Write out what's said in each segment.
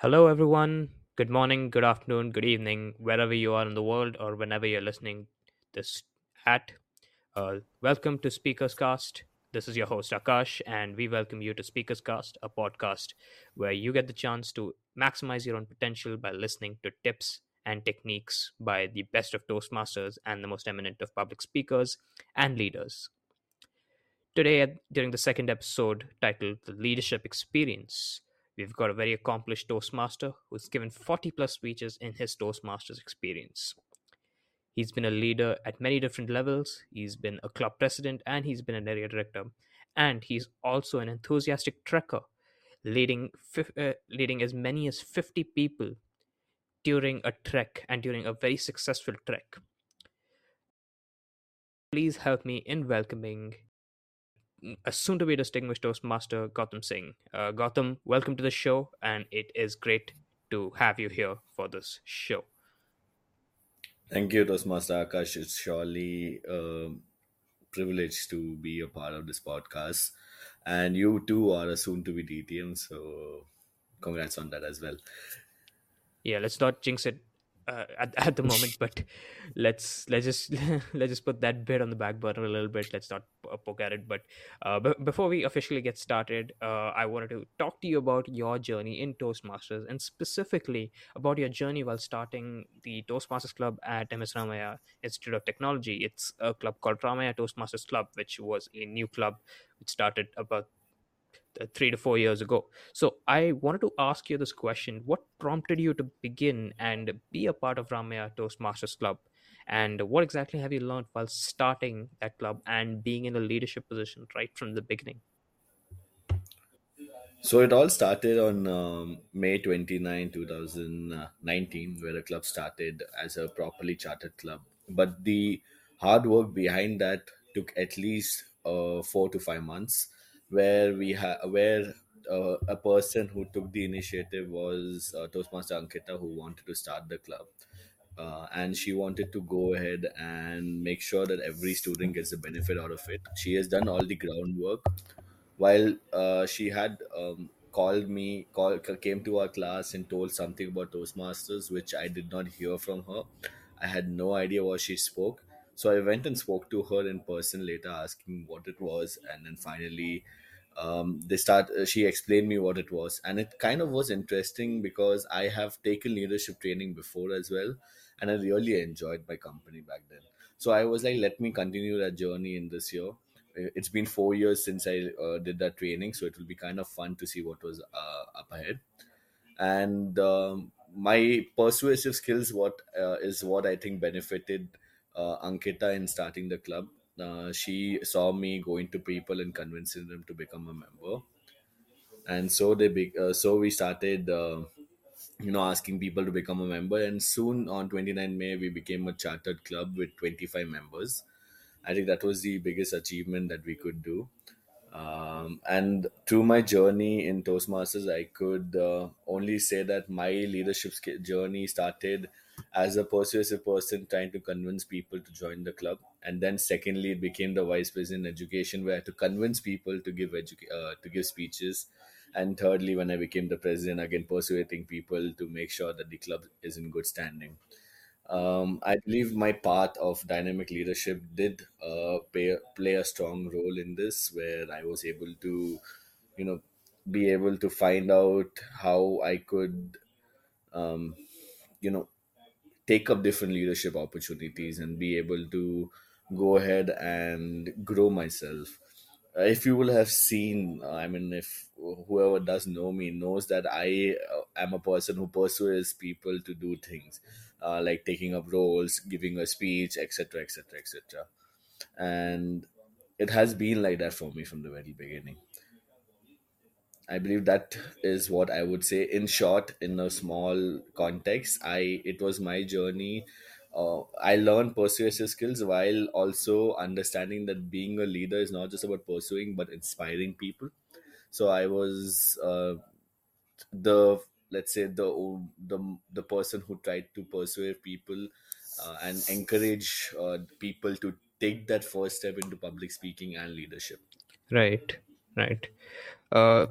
Hello, everyone. Good morning, good afternoon, good evening, wherever you are in the world or whenever you're listening this at. Uh, welcome to Speakers Cast. This is your host Akash, and we welcome you to Speakers Cast, a podcast where you get the chance to maximize your own potential by listening to tips and techniques by the best of Toastmasters and the most eminent of public speakers and leaders. Today, during the second episode titled The Leadership Experience, we've got a very accomplished Toastmaster who's given 40 plus speeches in his Toastmasters experience. He's been a leader at many different levels, he's been a club president, and he's been an area director. And he's also an enthusiastic trekker, leading, uh, leading as many as 50 people during a trek and during a very successful trek. Please help me in welcoming a soon to be distinguished Toastmaster, Gautam Singh. Uh, Gautam, welcome to the show, and it is great to have you here for this show. Thank you, Toastmaster Akash. It's surely a privilege to be a part of this podcast. And you too are a soon to be DTM, so congrats on that as well. Yeah, let's not jinx it uh, at, at the moment but let's let's just let's just put that bit on the back burner a little bit. Let's not poke at it. But uh, b- before we officially get started uh, i wanted to talk to you about your journey in toastmasters and specifically about your journey while starting the toastmasters club at ms ramaiah institute of technology. It's a club called ramaiah toastmasters club which was a new club which started about three to four years ago. So I wanted to ask you this question: What prompted you to begin and be a part of Ramaiah Toastmasters Club? And what exactly have you learned while starting that club and being in a leadership position right from the beginning? So it all started on um, May 29, 2019, where the club started as a properly chartered club. But the hard work behind that took at least uh, four to five months where we have where uh, a person who took the initiative was uh, Toastmaster Ankita, who wanted to start the club. Uh, and she wanted to go ahead and make sure that every student gets the benefit out of it. She has done all the groundwork. While uh, she had um, called me, call, came to our class and told something about Toastmasters, which I did not hear from her. I had no idea what she spoke. So I went and spoke to her in person later, asking what it was, and then finally, um, they start. Uh, she explained me what it was, and it kind of was interesting because I have taken leadership training before as well, and I really enjoyed my company back then. So I was like, let me continue that journey in this year. It's been four years since I uh, did that training, so it will be kind of fun to see what was uh, up ahead. And um, my persuasive skills, what uh, is what I think benefited uh, Ankita in starting the club. Uh, she saw me going to people and convincing them to become a member, and so they be, uh, so we started. Uh, you know, asking people to become a member, and soon on 29 May, we became a chartered club with 25 members. I think that was the biggest achievement that we could do. Um, and through my journey in Toastmasters, I could uh, only say that my leadership journey started as a persuasive person trying to convince people to join the club. And then secondly it became the vice president education where i had to convince people to give edu- uh, to give speeches. And thirdly when i became the president again persuading people to make sure that the club is in good standing. Um, i believe my path of dynamic leadership did uh, pay, play a strong role in this where i was able to you know be able to find out how i could um, you know take up different leadership opportunities and be able to go ahead and grow myself. Uh, if you will have seen i mean if whoever does know me knows that i uh, am a person who persuades people to do things uh, like taking up roles giving a speech etc etc etc and it has been like that for me from the very beginning I believe that is what I would say. In short, in a small context, I it was my journey. Uh, I learned persuasive skills while also understanding that being a leader is not just about pursuing but inspiring people. So I was uh, the let's say the the the person who tried to persuade people uh, and encourage uh, people to take that first step into public speaking and leadership. Right, right. Uh,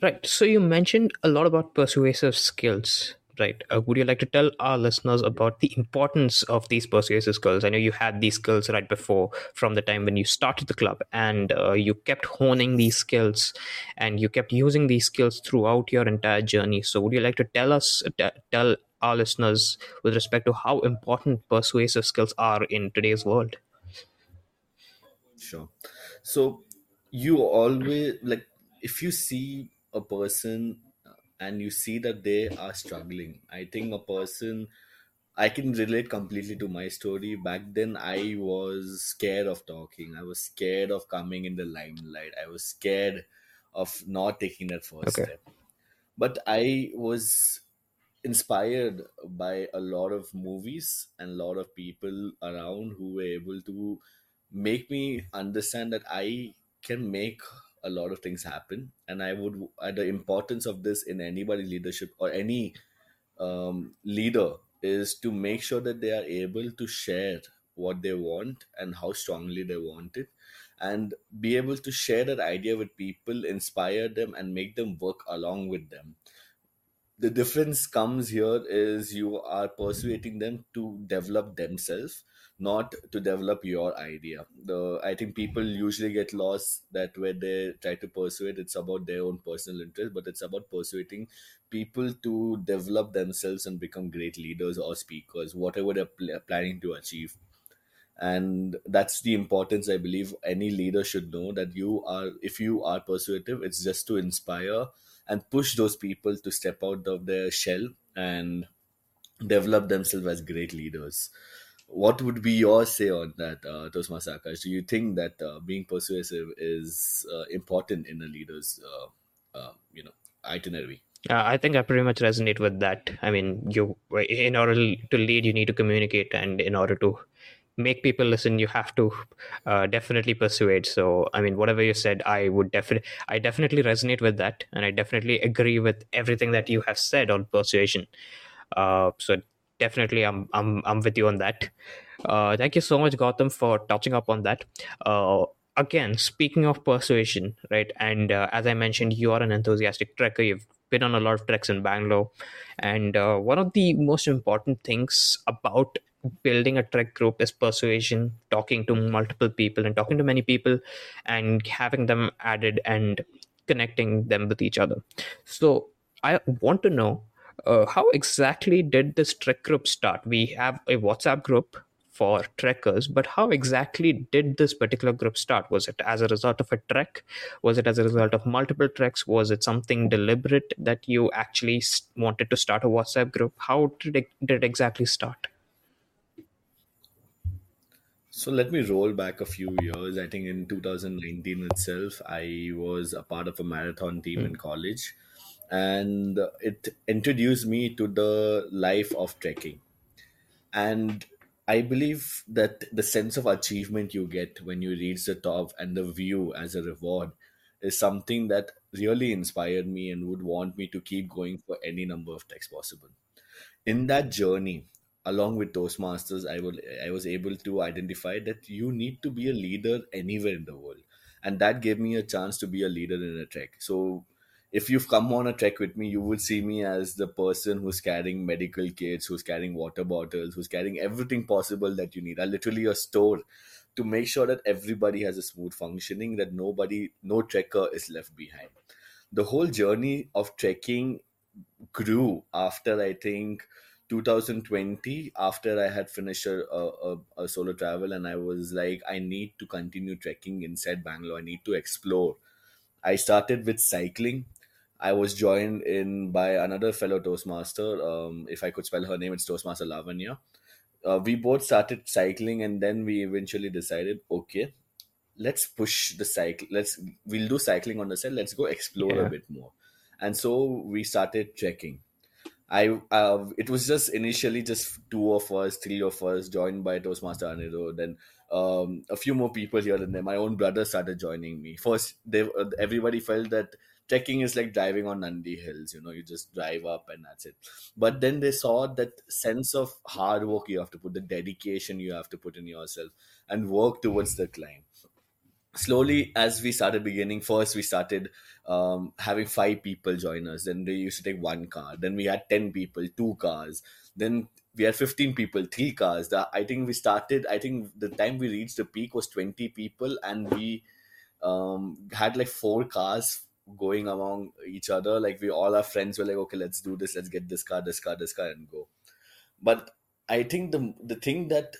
Right. So you mentioned a lot about persuasive skills. Right. Uh, would you like to tell our listeners about the importance of these persuasive skills? I know you had these skills right before from the time when you started the club, and uh, you kept honing these skills and you kept using these skills throughout your entire journey. So, would you like to tell us, t- tell our listeners with respect to how important persuasive skills are in today's world? Sure. So you always like if you see a person uh, and you see that they are struggling, I think a person I can relate completely to my story. Back then, I was scared of talking. I was scared of coming in the limelight. I was scared of not taking that first Okay. step. But I was inspired by a lot of movies and a lot of people around who were able to make me understand that I can make a lot of things happen. And I would uh, the importance of this in anybody leadership or any um, leader is to make sure that they are able to share what they want and how strongly they want it. And be able to share that idea with people inspire them and make them work along with them the difference comes here is you are persuading them to develop themselves not to develop your idea. The i think people usually get lost that when they try to persuade it's about their own personal interest but it's about persuading people to develop themselves and become great leaders or speakers whatever they're pl- planning to achieve. And that's the importance i believe any leader should know that you are if you are persuasive it's just to inspire and push those people to step out of their shell and develop themselves as great leaders what would be your say on that uh, Toastmaster Akash? do you think that uh, being persuasive is uh, important in a leader's uh, uh, you know itinerary Uh, I think I pretty much resonate with that. I mean, you in order to lead, you need to communicate, and in order to make people listen, you have to uh, definitely persuade. So, I mean, whatever you said, I would definitely, I definitely resonate with that, and I definitely agree with everything that you have said on persuasion. Uh, so, definitely, I'm, I'm, I'm with you on that. Uh, thank you so much, Gautam for touching up on that. Uh, again, speaking of persuasion, right? And uh, as I mentioned, you are an enthusiastic trekker. You've been on a lot of treks in Bangalore. And uh, one of the most important things about building a trek group is persuasion, talking to multiple people and talking to many people and having them added and connecting them with each other. So I want to know uh, how exactly did this trek group start? We have a WhatsApp group for trekkers, but how exactly did this particular group start? Was it as a result of a trek? Was it as a result of multiple treks? Was it something deliberate that you actually wanted to start a WhatsApp group? How did it, did it exactly start? So let me roll back a few years. I think in 2019 itself, I was a part of a marathon team in hmm. college, and it introduced me to the life of trekking. And I believe that the sense of achievement you get when you reach the top and the view as a reward is something that really inspired me and would want me to keep going for any number of treks possible in that journey along with toastmasters i will i was able to identify that you need to be a leader anywhere in the world. And that gave me a chance to be a leader in a trek. So if you've come on a trek with me you would see me as the person who's carrying medical kits who's carrying water bottles who's carrying everything possible that you need. I literally a store to make sure that everybody has a smooth functioning that nobody no trekker is left behind. The whole journey of trekking grew after I think 2020 after I had finished a, a, a solo travel and I was like I need to continue trekking inside Bangalore. I need to explore. I started with cycling. I was joined in by another fellow Toastmaster. Um, if I could spell her name it's Toastmaster Lavanya. Uh, we both started cycling and then we eventually decided okay let's push the cycle let's we'll do cycling on the set let's go explore a bit more. And so we started trekking I uh, it was just initially just two of us, three of us, joined by Toastmaster Anirudh. Then um, a few more people here and there. My own brother started joining me. First, they everybody felt that trekking is like driving on Nandi Hills. You know, you just drive up and that's it. But then they saw that sense of hard work you have to put, the dedication you have to put in yourself, and work towards the climb slowly as we started beginning first we started um, having five people join us. Then they used to take one car. Then we had 10 people two cars. Then we had 15 people three cars. The, i think we started i think the time we reached the peak was 20 people and we um, had like four cars going among each other. Like we all our friends were like okay let's do this. Let's get this car this car this car and go. But i think the the thing that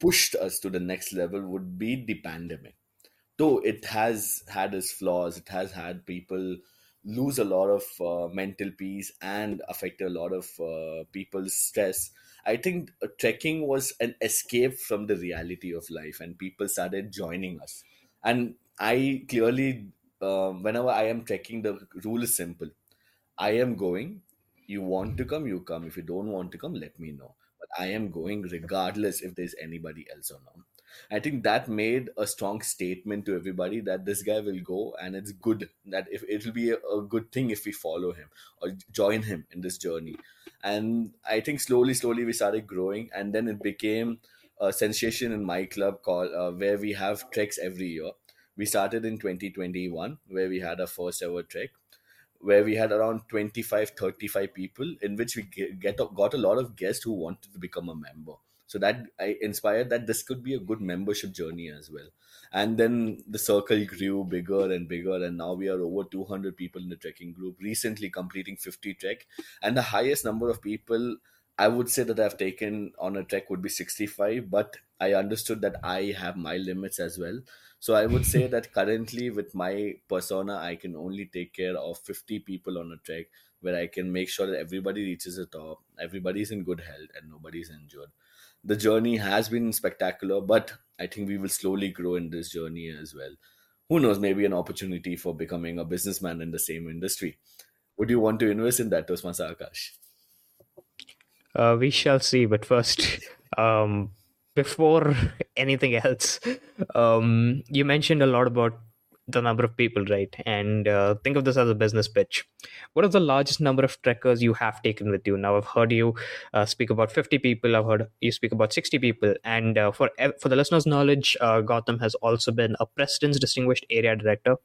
pushed us to the next level would be the pandemic though it has had its flaws it has had people lose a lot of uh, mental peace and affect a lot of uh, people's stress. I think uh, trekking was an escape from the reality of life and people started joining us. And i clearly uh, whenever i am trekking the rule is simple. I am going. You want to come you come. If you don't want to come let me know i am going regardless if there's anybody else or not I think that made a strong statement to everybody that this guy will go and it's good that if it will be a, a good thing if we follow him or join him in this journey. And I think slowly, slowly we started growing and then it became a sensation in my club called uh, where we have treks every year. We started in 2021 where we had our first ever trek where we had around 25 35 people in which we get, get got a lot of guests who wanted to become a member. So that i inspired that this could be a good membership journey as well. And then the circle grew bigger and bigger and now we are over 200 people in the trekking group recently completing 50 trek. And the highest number of people i would say that i've taken on a trek would be 65 but i understood that i have my limits as well so I would say that currently with my persona, I can only take care of 50 people on a trek where I can make sure that everybody reaches the top, everybody's in good health, and nobody's injured. The journey has been spectacular, but I think we will slowly grow in this journey as well. Who knows, maybe an opportunity for becoming a businessman in the same industry. Would you want to invest in that, Toastmaster Akash? Uh, we shall see, but first, um, before anything else, um, you mentioned a lot about the number of people, right? And uh, think of this as a business pitch. What is the largest number of trekkers you have taken with you? Now, I've heard you uh, speak about 50 people. I've heard you speak about 60 people. And uh, for for the listeners' knowledge, uh, Gautam has also been a President's Distinguished Area Director.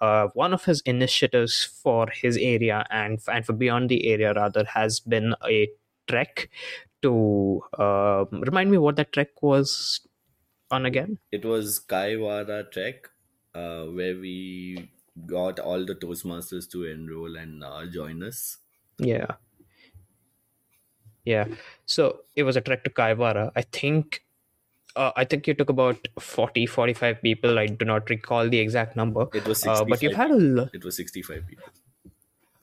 Uh, one of his initiatives for his area and and for beyond the area rather has been a trek to uh, remind me what that trek was on again. It was Kaiwara trek, uh, where we got all the Toastmasters to enroll and uh, join us. Yeah. Yeah. So it was a trek to Kaiwara. I think uh, I think you took about 40, 45 people. I do not recall the exact number. It was uh, but you've had a. L- it was 65 people.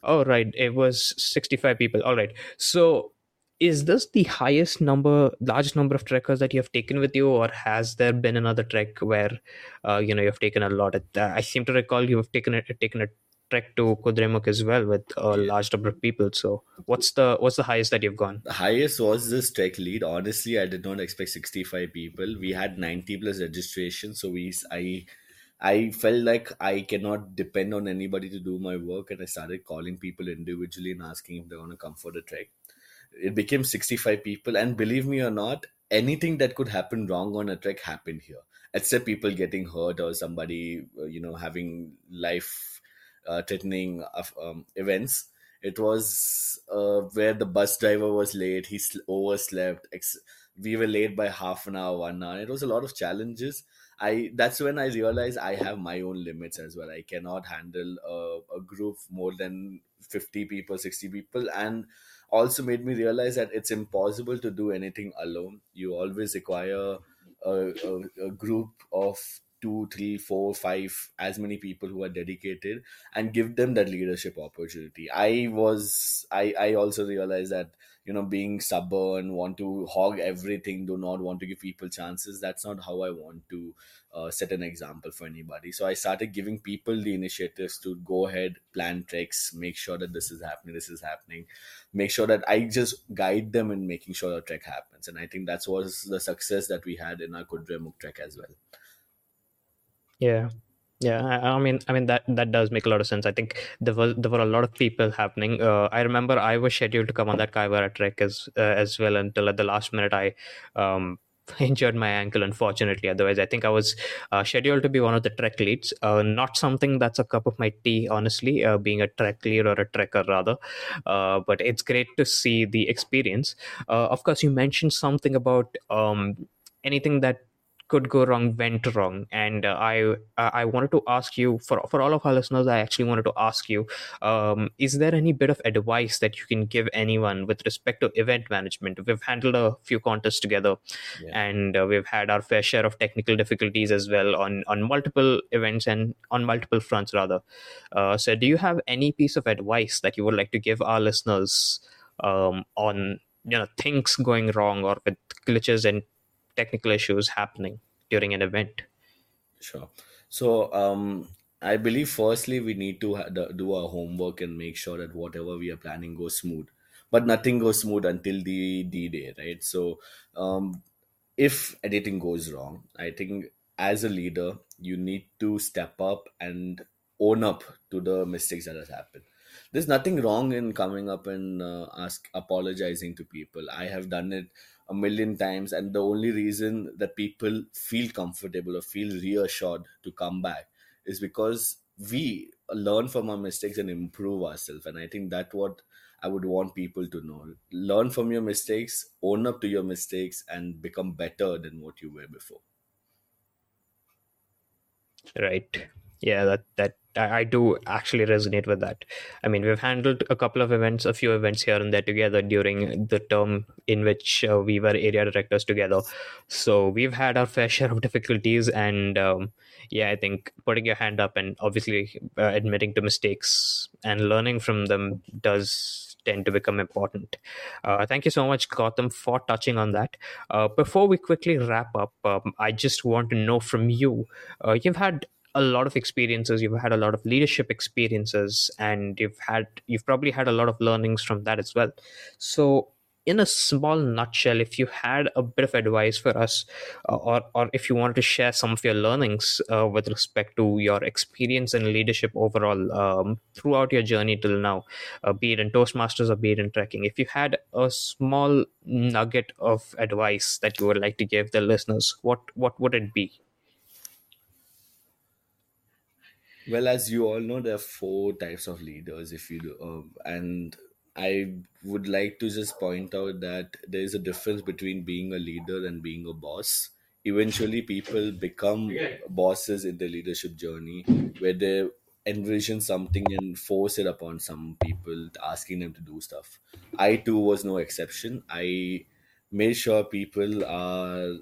Oh, right. It was 65 people. All right. So is this the highest number largest number of trekkers that you have taken with you or has there been another trek where uh, you know you've taken a lot of, uh, i seem to recall you have taken a taken a trek to Kudremukh as well with a large number of people. So what's the what's the highest that you've gone? The highest was this trek lead. Honestly i did not expect 65 people. We had 90 plus registration so we i I felt like I cannot depend on anybody to do my work, and I started calling people individually and asking if they're to come for the trek it became 65 people and believe me or not anything that could happen wrong on a trek happened here. Except people getting hurt or somebody uh, you know having life uh, threatening um, events. It was uh, where the bus driver was late he overslept we were late by half an hour one hour. It was a lot of challenges. I that's when i realized i have my own limits as well. I cannot handle a, a group more than 50 people 60 people and also made me realize that it's impossible to do anything alone. You always require a, a, a group of two, three, four, five, as many people who are dedicated and give them that leadership opportunity. I was, I, I also realized that, you know, being stubborn, want to hog everything, do not want to give people chances. That's not how I want to uh, set an example for anybody. So I started giving people the initiatives to go ahead, plan treks, make sure that this is happening, this is happening, make sure that I just guide them in making sure the trek happens. And I think that was the success that we had in our Kudremukh trek as well. Yeah. Yeah, I, mean, I mean that that does make a lot of sense. I think there was there were a lot of people happening. Uh, I remember I was scheduled to come on that Kaiwara trek as uh, as well until at the last minute I um, injured my ankle, unfortunately. Otherwise, I think I was uh, scheduled to be one of the trek leads. Uh, not something that's a cup of my tea, honestly, uh, being a trek lead or a trekker rather. Uh, but it's great to see the experience. Of course, you mentioned something about um, anything that could go wrong went wrong. And uh, i uh, i wanted to ask you for for all of our listeners i actually wanted to ask you um, is there any bit of advice that you can give anyone with respect to event management? We've handled a few contests together yeah. and uh, we've had our fair share of technical difficulties as well on on multiple events and on multiple fronts rather. Uh, so do you have any piece of advice that you would like to give our listeners um, on you know things going wrong or with glitches and technical issues happening during an event. Sure. So um, i believe firstly we need to do our homework and make sure that whatever we are planning goes smooth. But nothing goes smooth until the d day right? So um, if anything goes wrong i think as a leader you need to step up and own up to the mistakes that has happened. There's nothing wrong in coming up and uh, ask apologizing to people. I have done it a million times and the only reason that people feel comfortable or feel reassured to come back is because we learn from our mistakes and improve ourselves. And i think that's what i would want people to know. Learn from your mistakes own up to your mistakes and become better than what you were before. Right. Yeah that that I, do actually resonate with that. I mean, we've handled a couple of events, a few events here and there together during the term in which uh, we were area directors together. So we've had our fair share of difficulties, and um, yeah, I think putting your hand up and obviously uh, admitting to mistakes and learning from them does tend to become important. Uh, thank you so much, Gautam, for touching on that. Uh, before we quickly wrap up, um, I just want to know from you. Uh, you've had a lot of experiences you've had a lot of leadership experiences and you've had you've probably had a lot of learnings from that as well. So in a small nutshell if you had a bit of advice for us uh, or or if you wanted to share some of your learnings uh, with respect to your experience in leadership overall um, throughout your journey till now uh, be it in toastmasters or be it in trekking if you had a small nugget of advice that you would like to give the listeners what what would it be Well, as you all know, there are four types of leaders. If you um, and I would like to just point out that there is a difference between being a leader and being a boss. Eventually, people become bosses in their leadership journey, where they envision something and force it upon some people, asking them to do stuff. I too was no exception. I made sure people are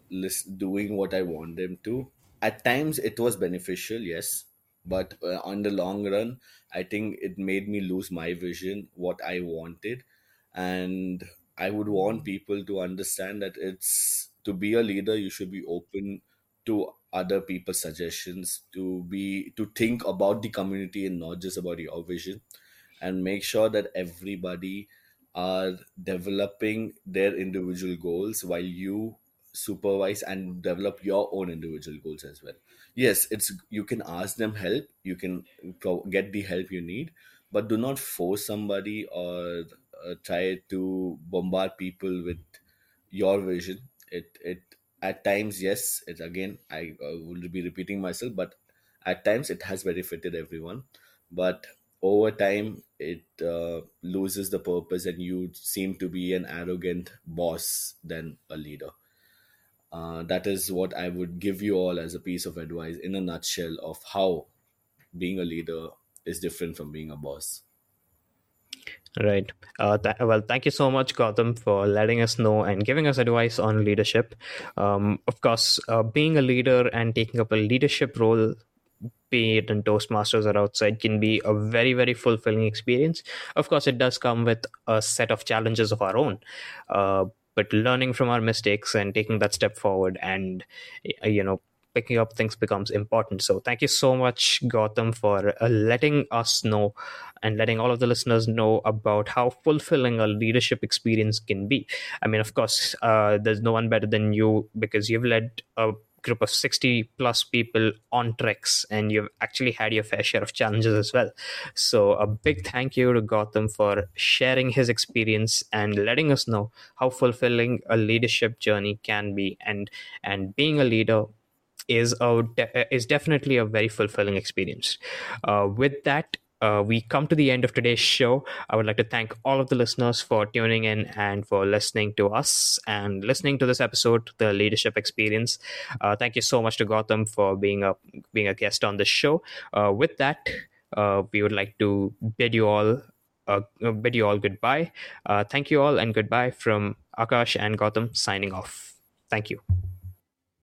doing what I want them to. At times, it was beneficial, yes, but uh, on the long run i think it made me lose my vision what i wanted. And i would want people to understand that it's to be a leader you should be open to other people's suggestions to be to think about the community and not just about your vision. And make sure that everybody are developing their individual goals while you supervise and develop your own individual goals as well yes it's you can ask them help you can get the help you need but do not force somebody or uh, try to bombard people with your vision. It it at times yes it again i uh, will be repeating myself but at times it has benefited everyone. But over time it uh, loses the purpose and you seem to be an arrogant boss than a leader uh, that is what I would give you all as a piece of advice in a nutshell of how being a leader is different from being a boss. Right. Uh, th- well, thank you so much, Gautam, for letting us know and giving us advice on leadership. Um, of course, uh, being a leader and taking up a leadership role, be it in Toastmasters or outside, can be a very, very fulfilling experience. Of course, it does come with a set of challenges of our own. Uh, but learning from our mistakes and taking that step forward and you know picking up things becomes important. So thank you so much Gautam for uh, letting us know and letting all of the listeners know about how fulfilling a leadership experience can be. I mean of course uh, there's no one better than you because you've led a group of 60 plus people on treks and you've actually had your fair share of challenges as well. So a big thank you to Gautam for sharing his experience and letting us know how fulfilling a leadership journey can be. And and being a leader is a is definitely a very fulfilling experience. Uh, with that uh, we come to the end of today's show. I would like to thank all of the listeners for tuning in and for listening to us and listening to this episode, the leadership experience. Uh, thank you so much to Gautam for being a being a guest on this show. Uh, with that, uh, we would like to bid you all uh, bid you all goodbye. Uh, thank you all and goodbye from Akash and Gautam. signing off. Thank you.